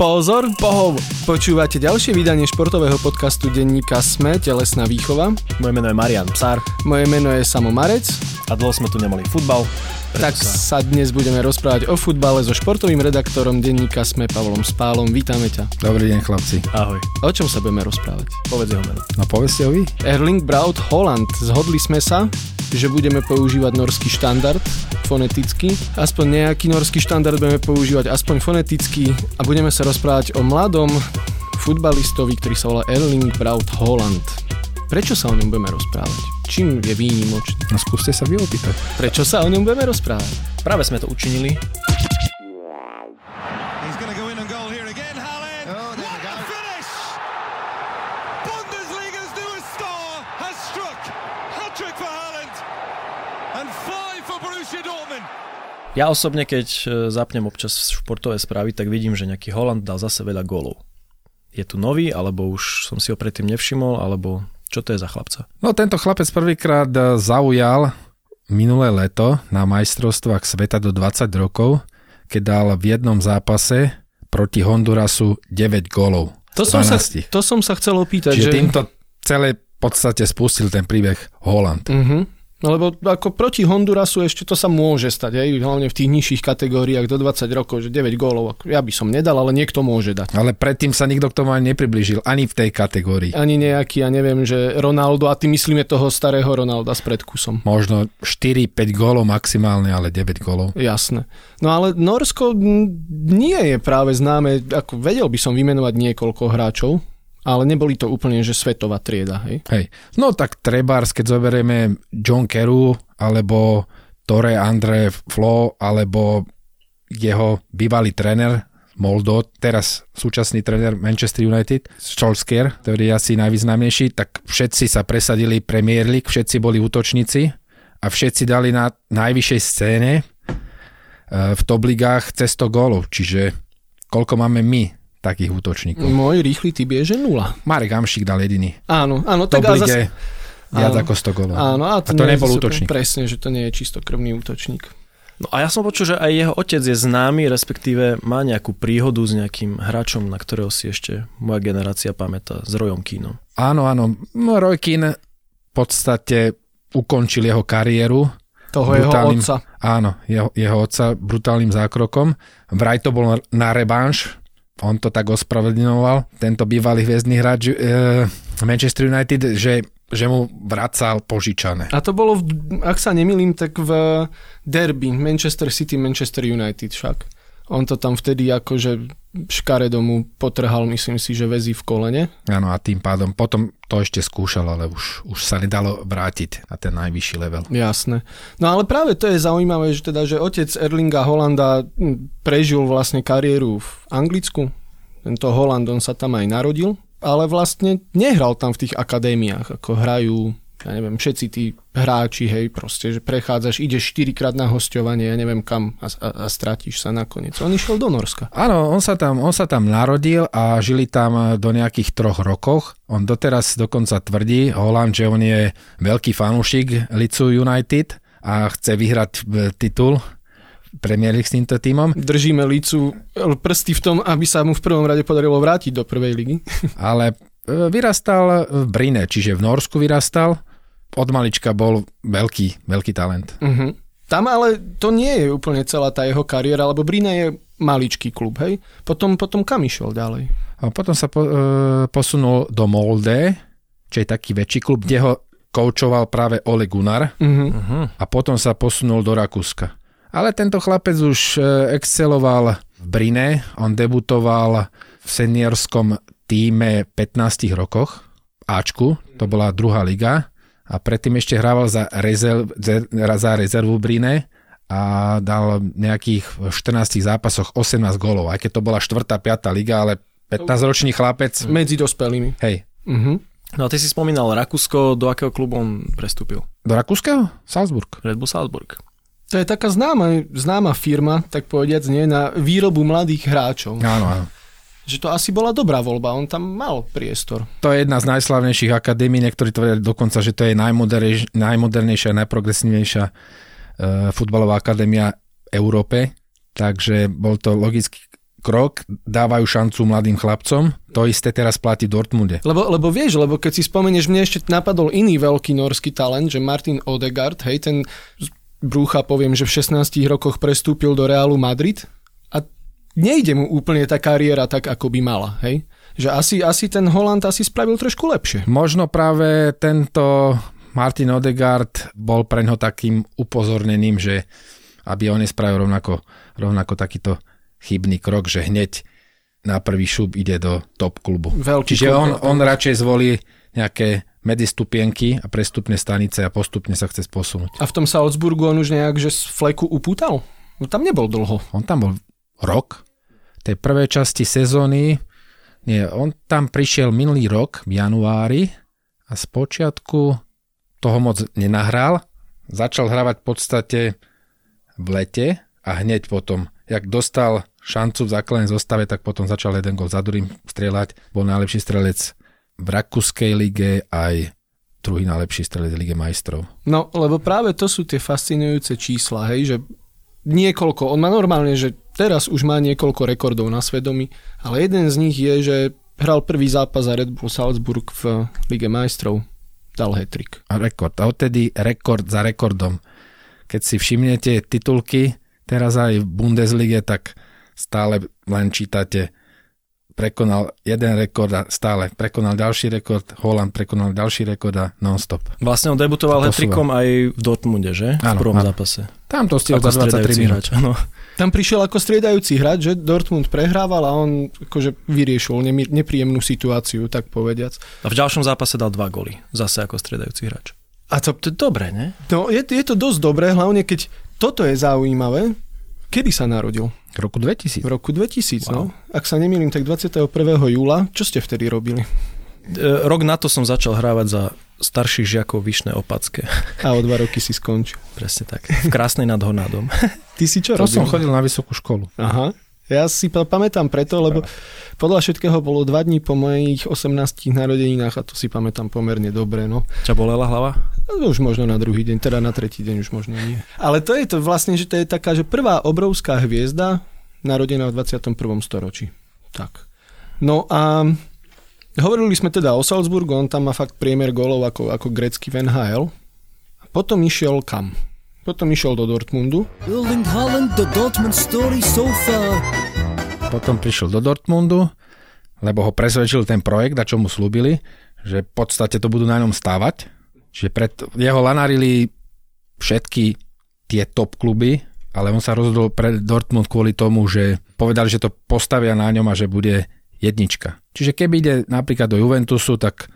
Pozor, pohov! Počúvate ďalšie vydanie športového podcastu denníka Sme, telesná výchova. Moje meno je Marian Psár. Moje meno je Samo Marec. A dlho sme tu nemali futbal. Tak sa... dnes budeme rozprávať o futbale so športovým redaktorom denníka Sme Pavlom Spálom. Vítame ťa. Dobrý deň chlapci. Ahoj. O čom sa budeme rozprávať? Povedz jeho meno. No povedzte ho vy. Erling Braut Holland. Zhodli sme sa, že budeme používať norský štandard foneticky. Aspoň nejaký norský štandard budeme používať aspoň foneticky a budeme sa rozprávať o mladom futbalistovi, ktorý sa volá Erling Braut Holland. Prečo sa o ňom budeme rozprávať? Čím je výnimočný? No skúste sa vy opýtať. Prečo sa o ňom budeme rozprávať? Práve sme to učinili. Oh. Ja osobne, keď e, zapnem občas športové správy, tak vidím, že nejaký Holand dal zase veľa gólov. Je tu nový, alebo už som si ho predtým nevšimol, alebo čo to je za chlapca? No tento chlapec prvýkrát e, zaujal minulé leto na majstrovstvách sveta do 20 rokov, keď dal v jednom zápase proti Hondurasu 9 gólov. To som, sa, 12. to som sa chcel opýtať. Čiže že... týmto celé v podstate spustil ten príbeh Holland. Mhm. No lebo ako proti Hondurasu ešte to sa môže stať, aj hlavne v tých nižších kategóriách do 20 rokov, že 9 gólov. Ja by som nedal, ale niekto môže dať. Ale predtým sa nikto k tomu ani nepriblížil, ani v tej kategórii. Ani nejaký, ja neviem, že Ronaldo, a ty myslíme toho starého Ronalda s predkusom. Možno 4-5 gólov maximálne, ale 9 gólov. Jasné. No ale Norsko nie je práve známe, ako vedel by som vymenovať niekoľko hráčov, ale neboli to úplne, že svetová trieda, hej? Hej. No tak trebárs, keď zoberieme John Carew, alebo Tore Andre Flo, alebo jeho bývalý tréner Moldo, teraz súčasný tréner Manchester United, Solskjaer, ktorý je asi najvýznamnejší, tak všetci sa presadili Premier League, všetci boli útočníci a všetci dali na najvyššej scéne e, v top ligách 100 gólov, čiže koľko máme my takých útočníkov. Môj rýchly typ je, že nula. Marek Amšik dal jediný. Áno, áno, tak ale zase... viac Áno. ako 100 gólov. Áno, a to, A to nebol zase- útočník. Presne, že to nie je čistokrvný útočník. No a ja som počul, že aj jeho otec je známy, respektíve má nejakú príhodu s nejakým hráčom, na ktorého si ešte moja generácia pamätá, s Rojom Kínom. Áno, áno. No, Roy Keane v podstate ukončil jeho kariéru. Toho jeho otca. Áno, jeho, jeho otca brutálnym zákrokom. Vraj to bol na revanš. On to tak ospravedlňoval, tento bývalý hviezdny hráč e, Manchester United, že, že mu vracal požičané. A to bolo, ak sa nemýlim, tak v derby Manchester City, Manchester United však. On to tam vtedy akože škaredo mu potrhal, myslím si, že väzy v kolene. Áno, a tým pádom potom to ešte skúšal, ale už, už sa nedalo vrátiť na ten najvyšší level. Jasné. No ale práve to je zaujímavé, že teda, že otec Erlinga Holanda hm, prežil vlastne kariéru v Anglicku. Tento Holand, on sa tam aj narodil, ale vlastne nehral tam v tých akadémiách, ako hrajú ja neviem, všetci tí hráči, hej, proste, že prechádzaš, ideš 4 krát na hostovanie, ja neviem kam a, a, a stratíš sa nakoniec. On išiel do Norska. Áno, on sa, tam, on sa tam narodil a žili tam do nejakých troch rokoch. On doteraz dokonca tvrdí, Holland, že on je veľký fanúšik Licu United a chce vyhrať e, titul Premier League s týmto týmom, Držíme Licu prsty v tom, aby sa mu v prvom rade podarilo vrátiť do prvej ligy. ale e, vyrastal v Brine, čiže v Norsku vyrastal. Od malička bol veľký, veľký talent. Uh-huh. Tam ale to nie je úplne celá tá jeho kariéra, lebo Brina je maličký klub, hej? Potom, potom kam išiel ďalej? A potom sa po, e, posunul do Molde, čo je taký väčší klub, kde ho koučoval práve Ole Gunnar Uh-huh. A potom sa posunul do Rakúska. Ale tento chlapec už e, exceloval v Brine, on debutoval v seniorskom týme 15 rokoch, Ačku, to bola druhá liga a predtým ešte hrával za, rezerv, za rezervu Brine a dal nejakých v 14 zápasoch 18 gólov, aj keď to bola 4. 5. liga, ale 15-ročný chlapec, Medzi dospelými. hej, Uh-huh. No a ty si spomínal Rakúsko, do akého klubu on prestúpil? do Rakúskeho? Salzburg. Red Bull Salzburg. To je taká známa, známa firma, tak povediac, nie, na výrobu mladých hráčov. Áno, áno. Že to asi bola dobrá voľba, on tam mal priestor. To je jedna z najslavnejších akadémií, niektorí tvrdia dokonca, že to je najmodernejš- najmodernejšia, najprogresívnejšia uh, futbalová akadémia v Európe, takže bol to logický krok, dávajú šancu mladým chlapcom. To isté teraz platí Dortmunde. Lebo, lebo vieš, lebo keď si spomenieš, mne ešte napadol iný veľký norský talent, že Martin Odegaard, hej, ten brúcha poviem, že v 16 rokoch prestúpil do Realu Madrid nejde mu úplne tá kariéra tak, ako by mala, hej. Že asi, asi ten Holand asi spravil trošku lepšie. Možno práve tento Martin Odegaard bol pre ňo takým upozornením, že aby on nespravil rovnako, rovnako takýto chybný krok, že hneď na prvý šup ide do top klubu. Veľký Čiže on, klub. on radšej zvolí nejaké medzistupienky a prestupné stanice a postupne sa chce posunúť. A v tom Salzburgu on už nejak, že z fleku upútal? No tam nebol dlho. On tam bol rok, tej prvej časti sezóny, nie, on tam prišiel minulý rok v januári a z počiatku toho moc nenahral, začal hravať v podstate v lete a hneď potom, jak dostal šancu v základnej zostave, tak potom začal jeden gol za druhým strieľať. Bol najlepší strelec v Rakúskej lige aj druhý najlepší strelec Lige majstrov. No, lebo práve to sú tie fascinujúce čísla, hej, že niekoľko, on má normálne, že teraz už má niekoľko rekordov na svedomí, ale jeden z nich je, že hral prvý zápas za Red Bull Salzburg v Lige majstrov. Dal hetrik. A rekord. A odtedy rekord za rekordom. Keď si všimnete titulky, teraz aj v Bundeslige, tak stále len čítate prekonal jeden rekord a stále prekonal ďalší rekord, Holland prekonal ďalší rekord a non-stop. Vlastne on debutoval hetrikom aj v Dortmunde, že? Áno, v prvom áno. zápase. Tam to stihol za 23 striedajúci minút. áno. Tam prišiel ako striedajúci hráč, že Dortmund prehrával a on akože vyriešil nepríjemnú situáciu, tak povediac. A v ďalšom zápase dal dva goly, zase ako striedajúci hráč. A to, To je dobré, ne? no, je, je to dosť dobré, hlavne keď toto je zaujímavé. Kedy sa narodil? V roku 2000. V roku 2000, wow. no. Ak sa nemýlim, tak 21. júla. Čo ste vtedy robili? E, Rok na to som začal hrávať za starších žiakov Vyšné Opacké. A o dva roky si skončil. Presne tak. V krásnej nad Hornádom. Ty si čo To robil? som chodil na vysokú školu. Aha. Ja si pa- pamätám preto, lebo podľa všetkého bolo dva dní po mojich 18 narodeninách a to si pamätám pomerne dobre, no. Ťa bolela hlava? No, Už možno na druhý deň, teda na tretí deň už možno nie. Ale to je to vlastne, že to je taká, že prvá obrovská hviezda narodená v 21. storočí. Tak. No a hovorili sme teda o Salzburgu, on tam má fakt priemer golov ako, ako grecký v NHL. A potom išiel kam? Potom išiel do Dortmundu. Haaland, the Dortmund story so far. Potom prišiel do Dortmundu, lebo ho presvedčil ten projekt a čo mu slúbili, že v podstate to budú na ňom stávať. Čiže pred, jeho lanarili všetky tie top kluby, ale on sa rozhodol pre Dortmund kvôli tomu, že povedali, že to postavia na ňom a že bude jednička. Čiže keby ide napríklad do Juventusu, tak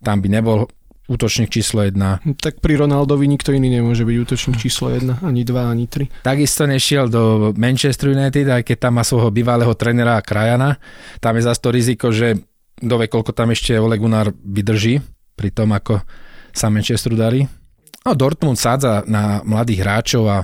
tam by nebol útočník číslo 1. Tak pri Ronaldovi nikto iný nemôže byť útočník číslo 1, ani 2, ani 3. Takisto nešiel do Manchester United, aj keď tam má svojho bývalého trenera Krajana. Tam je zase to riziko, že dove, koľko tam ešte Ole Gunnar vydrží pri tom, ako sa Manchesteru darí. No Dortmund sádza na mladých hráčov a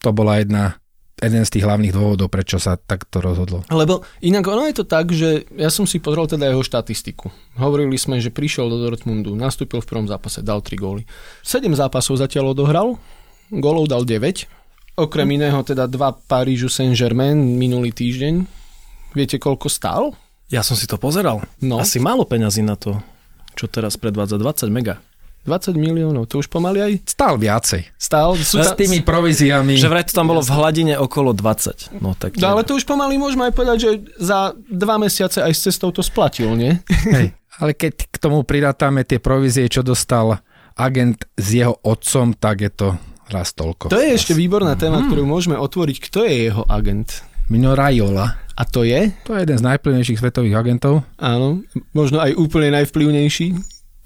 to bola jedna, jeden z tých hlavných dôvodov, prečo sa takto rozhodlo. Lebo inak ono je to tak, že ja som si pozrel teda jeho štatistiku. Hovorili sme, že prišiel do Dortmundu, nastúpil v prvom zápase, dal 3 góly. 7 zápasov zatiaľ odohral, gólov dal 9. Okrem iného teda dva Parížu Saint-Germain minulý týždeň. Viete, koľko stál? Ja som si to pozeral. No. Asi málo peňazí na to, čo teraz predvádza 20 mega. 20 miliónov, to už pomaly aj Stál viacej. stál. Sú S tými províziami. Že vraj to tam bolo v hladine okolo 20. No tak No ale to už pomaly môžeme aj povedať, že za dva mesiace aj s cestou to splatil, nie? Hej. Ale keď k tomu prirátame tie provízie, čo dostal agent s jeho otcom, tak je to raz toľko. To je ešte výborná téma, ktorú môžeme otvoriť. Kto je jeho agent? Mino Raiola. A to je? To je jeden z najplnejších svetových agentov. Áno, možno aj úplne najvplyvnejší.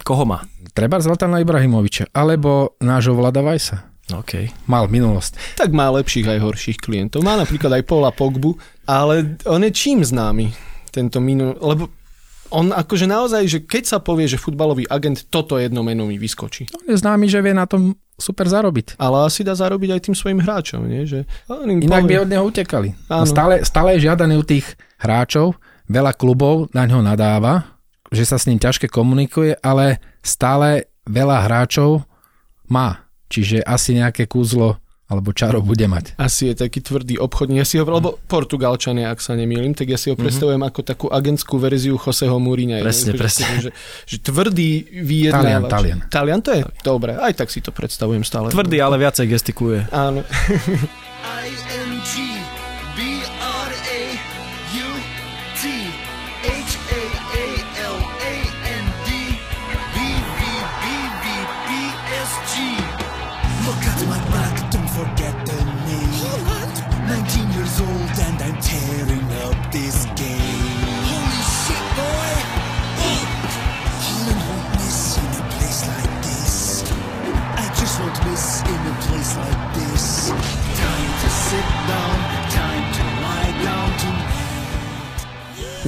Koho má? Treba Zlatana Ibrahimoviča, alebo nášho Vlada Vajsa. OK. Mal minulosť. Tak má lepších aj horších klientov. Má napríklad aj Paula Pogbu, ale on je čím známy? Tento minul... Lebo on akože naozaj, že keď sa povie, že futbalový agent, toto jedno meno mi vyskočí. On je známy, že vie na tom super zarobiť. Ale asi dá zarobiť aj tým svojim hráčom, nie? Že on im Inak povie- by od neho utekali. Áno. stále, stále je žiadaný u tých hráčov, veľa klubov na ňo nadáva, že sa s ním ťažké komunikuje, ale stále veľa hráčov má. Čiže asi nejaké kúzlo alebo čaro bude mať. Asi je taký tvrdý obchodník. Ja si ho, lebo Portugalčania, ak sa nemýlim, tak ja si ho predstavujem ako takú agentskú verziu Joseho Múriňa. Presne, presne. Že, že tvrdý vyjednávač. Talian, Talian. Talian to je? Dobre, aj tak si to predstavujem stále. Tvrdý, ale viacej gestikuluje. Áno.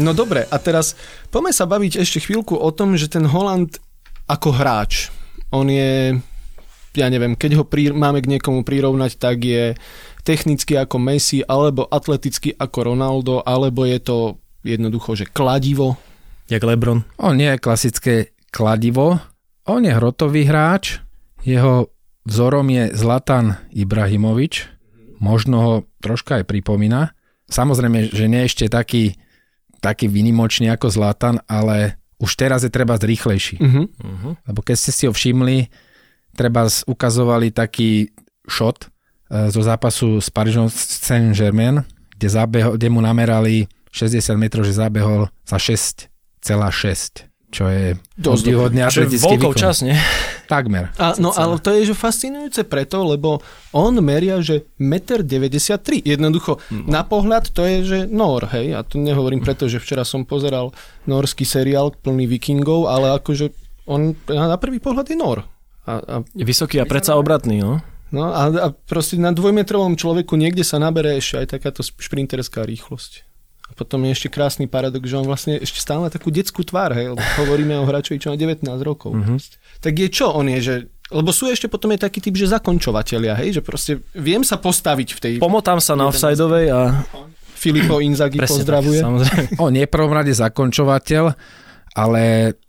No dobre, a teraz poďme sa baviť ešte chvíľku o tom, že ten Holand ako hráč, on je, ja neviem, keď ho prí, máme k niekomu prirovnať, tak je technicky ako Messi, alebo atleticky ako Ronaldo, alebo je to jednoducho, že kladivo. Jak Lebron. On nie je klasické kladivo, on je hrotový hráč, jeho vzorom je Zlatan Ibrahimovič, možno ho troška aj pripomína. Samozrejme, že nie ešte taký, taký vynimočný ako Zlatan, ale už teraz je treba rýchlejší. Uh-huh. Uh-huh. Lebo keď ste si ho všimli, treba ukazovali taký shot e, zo zápasu s Parížom Saint-Germain, kde, zabehol, kde mu namerali 60 metrov, že zabehol za 6,6 čo je je atletický výkon. čas, nie? Takmer. A, no ale to je že fascinujúce preto, lebo on meria, že 1,93 m. Jednoducho, No. na pohľad to je, že Nor, hej. A to nehovorím preto, že včera som pozeral norský seriál plný vikingov, ale akože on na prvý pohľad je Nor. A, a, Je vysoký a predsa obratný, no. no a, a proste na dvojmetrovom človeku niekde sa nabere ešte aj takáto šprinterská rýchlosť. A potom je ešte krásny paradox, že on vlastne ešte stále má takú detskú tvár, hej, lebo hovoríme o hráčovi, čo má 19 rokov. Mhm. Mm-hmm. Tak je čo on je, že lebo sú ešte potom je taký typ, že zakončovatelia, hej, že proste viem sa postaviť v tej... Pomotám sa na offsideovej a... Filippo Inzaghi Presne pozdravuje. Tak, samozrejme. On nie je prvom rade zakončovateľ, ale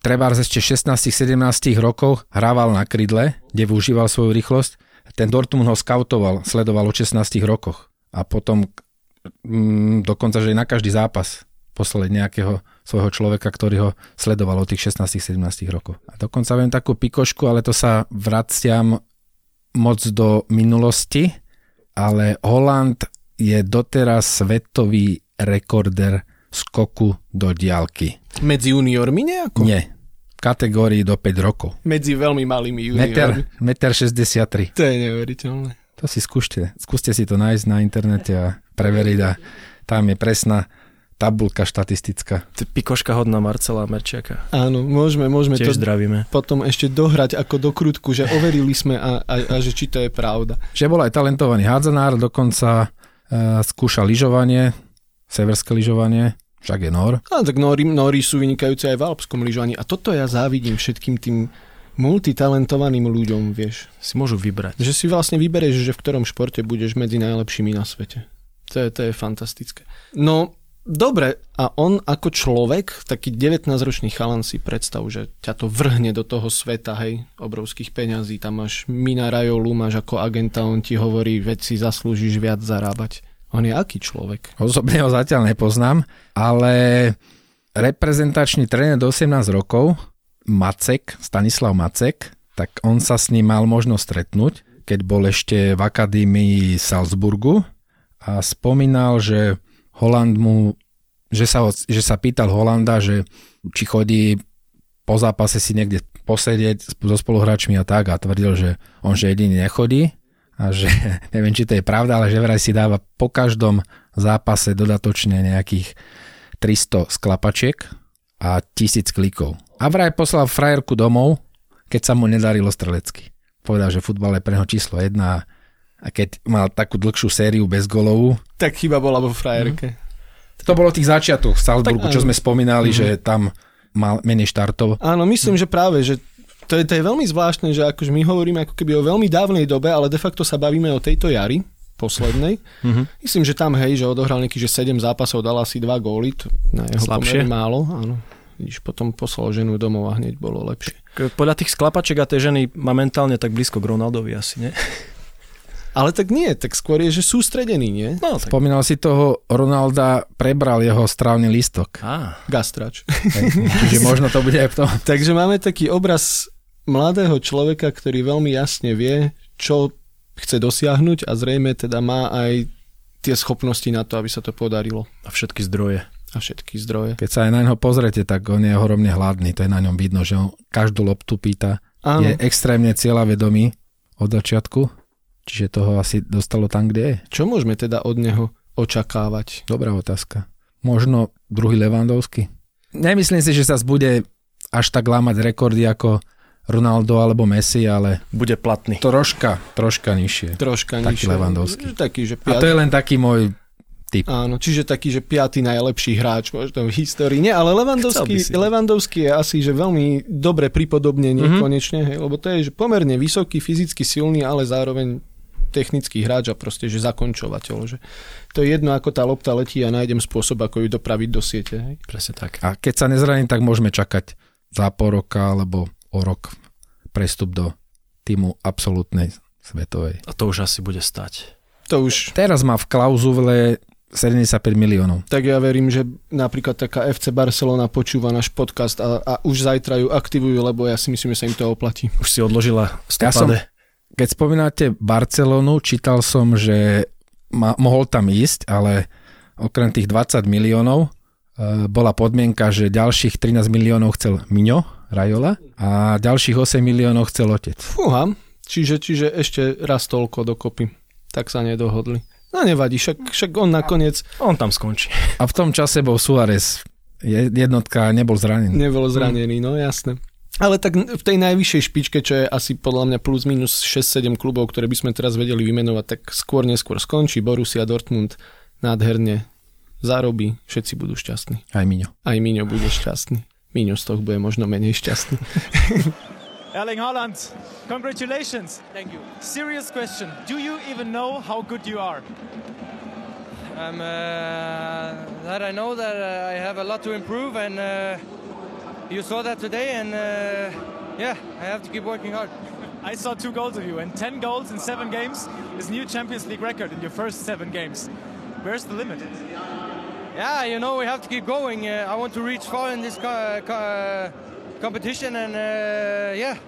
treba ešte 16-17 rokov hrával na krydle, kde využíval svoju rýchlosť. Ten Dortmund ho skautoval, sledoval o 16 rokoch a potom mm, dokonca, že na každý zápas poslať nejakého svojho človeka, ktorý ho sledoval od tých 16-17 rokov. A dokonca viem takú pikošku, ale to sa vraciam moc do minulosti, ale Holand je doteraz svetový rekorder skoku do diálky. Medzi juniormi nejako? Nie. V kategórii do 5 rokov. Medzi veľmi malými Meter, juniormi. meter 63. To je neuveriteľné. To si skúšte. Skúste si to nájsť na internete a preveriť a tam je presná tabulka štatistická. Pikoška hodná Marcela Merčiaka. Áno, môžeme, môžeme Tiež to zdravíme. potom ešte dohrať ako do krutku, že overili sme a, a, a že či to je pravda. Že bol aj talentovaný hádzanár, dokonca uh, skúšal lyžovanie, severské lyžovanie, však je nor. A tak Nori, Nori sú vynikajúce aj v alpskom lyžovaní a toto ja závidím všetkým tým multitalentovaným ľuďom, vieš. Si môžu vybrať. Že si vlastne vybereš, že v ktorom športe budeš medzi najlepšími na svete. To je, to je fantastické. No, dobre, a on ako človek, taký 19-ročný chalan si predstav, že ťa to vrhne do toho sveta, hej, obrovských peňazí, tam máš Mina Rajolu, máš ako agenta, on ti hovorí, veď si zaslúžiš viac zarábať. On je aký človek? Osobne ho zatiaľ nepoznám, ale reprezentačný tréner do 18 rokov, Macek, Stanislav Macek, tak on sa s ním mal možnosť stretnúť, keď bol ešte v akadémii Salzburgu a spomínal, že Holand mu, že sa, že sa pýtal Holanda, že či chodí po zápase si niekde posedieť so spoluhráčmi a tak a tvrdil, že on že jediný nechodí a že neviem, či to je pravda, ale že vraj si dáva po každom zápase dodatočne nejakých 300 sklapačiek a 1000 klikov. A vraj poslal frajerku domov, keď sa mu nedarilo strelecky. Povedal, že futbal je pre neho číslo 1 a keď mal takú dlhšiu sériu bez golovú, Tak chyba bola vo frajerke. to bolo tých začiatoch v Salzburgu, Tak čo sme spomínali, že tam mal menej štartov. Áno, myslím, že práve, že to je, to je veľmi zvláštne, že akože my hovoríme ako keby o veľmi dávnej dobe, ale de facto sa bavíme o tejto jari, poslednej. Mhm. Myslím, že tam, hej, že odohral nejaký, že 7 zápasov, dal asi 2 góly, to na jeho Slabšie. málo, áno. Vidíš, potom poslal ženu domov a hneď bolo lepšie. Podľa tých sklapaček a tej ženy má mentálne tak blízko k Ronaldovi asi, nie? Ale tak nie, tak skôr je, že sústredený, nie? No, tak... Spomínal si toho, Ronalda prebral jeho strávny lístok. Á, Gastrač. Čiže možno to bude aj v tom. Takže máme taký obraz mladého človeka, ktorý veľmi jasne vie, čo chce dosiahnuť a zrejme teda má aj tie schopnosti na to, aby sa to podarilo. a všetky zdroje. A všetky zdroje. Keď sa aj na ňo pozrete, tak on je ohromne hladný. To je na ňom vidno, že on každú loptu pýta. Áno. Je extrémne cieľavedomý od začiatku. Čiže toho asi dostalo tam, kde je. Čo môžeme teda od neho očakávať? Dobrá otázka. Možno druhý Levandovský. Nemyslím si, že sa bude až tak lámať rekordy ako Ronaldo alebo Messi, ale Bude platný. troška, troška nižšie. Troška Taký nižšie. Lewandowski. Taký, že A to je len taký môj typ. áno, čiže taký, že piatý najlepší hráč možno v histórii. Nie, ale si. Lewandowski je asi že veľmi dobre pripodobnenie Mhm. mm-hmm. konečne, hej, lebo to je že pomerne vysoký, fyzicky silný, ale zároveň technický hráč a proste, že zakončovateľ. Že to je jedno, ako tá lopta letí a nájdem spôsob, ako ju dopraviť do siete. Hej. Presne tak. A keď sa nezraní, tak môžeme čakať za pol roka alebo o rok prestup do týmu absolútnej svetovej. A to už asi bude stať. To už Teraz má v klauzule 75 miliónov. tak ja verím, že napríklad taká FC Barcelona počúva náš podcast a, a už zajtra ju aktivujú, lebo ja si myslím, že sa im to oplatí. Už si odložila Ja som- stopade. Keď spomínate Barcelonu, čítal som, že ma, mohol tam ísť, ale okrem tých 20 miliónov e, bola podmienka, že ďalších 13 miliónov chcel Miňo, Rajola, a ďalších 8 miliónov chcel otec. Fúha, čiže, čiže ešte raz toľko dokopy. Tak sa nedohodli. No nevadí, však, však on nakoniec On tam skončí. A v tom čase bol Suárez je- jednotka, nebol zranený. nebol zranený, no jasné. Ale tak v tej najvyššej špičke, čo je asi podľa mňa plus minus 6-7 klubov, ktoré by sme teraz vedeli vymenovať, tak skôr neskôr skončí. Borussia Dortmund nádherne zarobí, všetci budú šťastní. Aj Miňo. Aj Miňo bude šťastný. Miňo z toho bude možno menej šťastný. Erling Haaland, congratulations. Thank you. Serious question. Do you even know how good you are? Um, uh, that I know that uh, I have a lot to improve, and uh, you saw that today. And uh, yeah, I have to keep working hard. I saw two goals of you, and 10 goals in seven games is new Champions League record in your first seven games. Where's the limit? Yeah, you know we have to keep going. Uh, I want to reach far in this competition, and uh, yeah,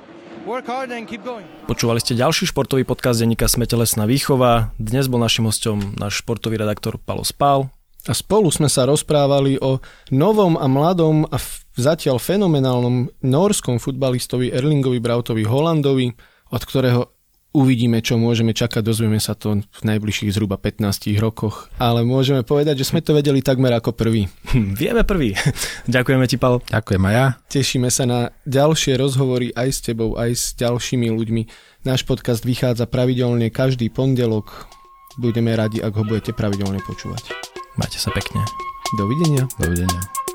work hard and keep going. Počúvali ste ďalší športový podcast denníka Sme telesná výchova. Dnes bol našim hosťom náš športový redaktor Palo Spál. A spolu sme sa rozprávali o novom a mladom a zatiaľ fenomenálnom norskom futbalistovi Erlingovi Brautovi Holandovi, od ktorého uvidíme, čo môžeme čakať, dozvieme sa to v najbližších zhruba 15 rokoch. Ale môžeme povedať, že sme to vedeli takmer ako prvý. Hm, vieme prvý. Ďakujeme ti, Pal. Ďakujem aj ja. Tešíme sa na ďalšie rozhovory aj s tebou, aj s ďalšími ľuďmi. Náš podcast vychádza pravidelne každý pondelok. Budeme radi, ak ho budete pravidelne počúvať. Majte sa pekne. Dovidenia. Dovidenia.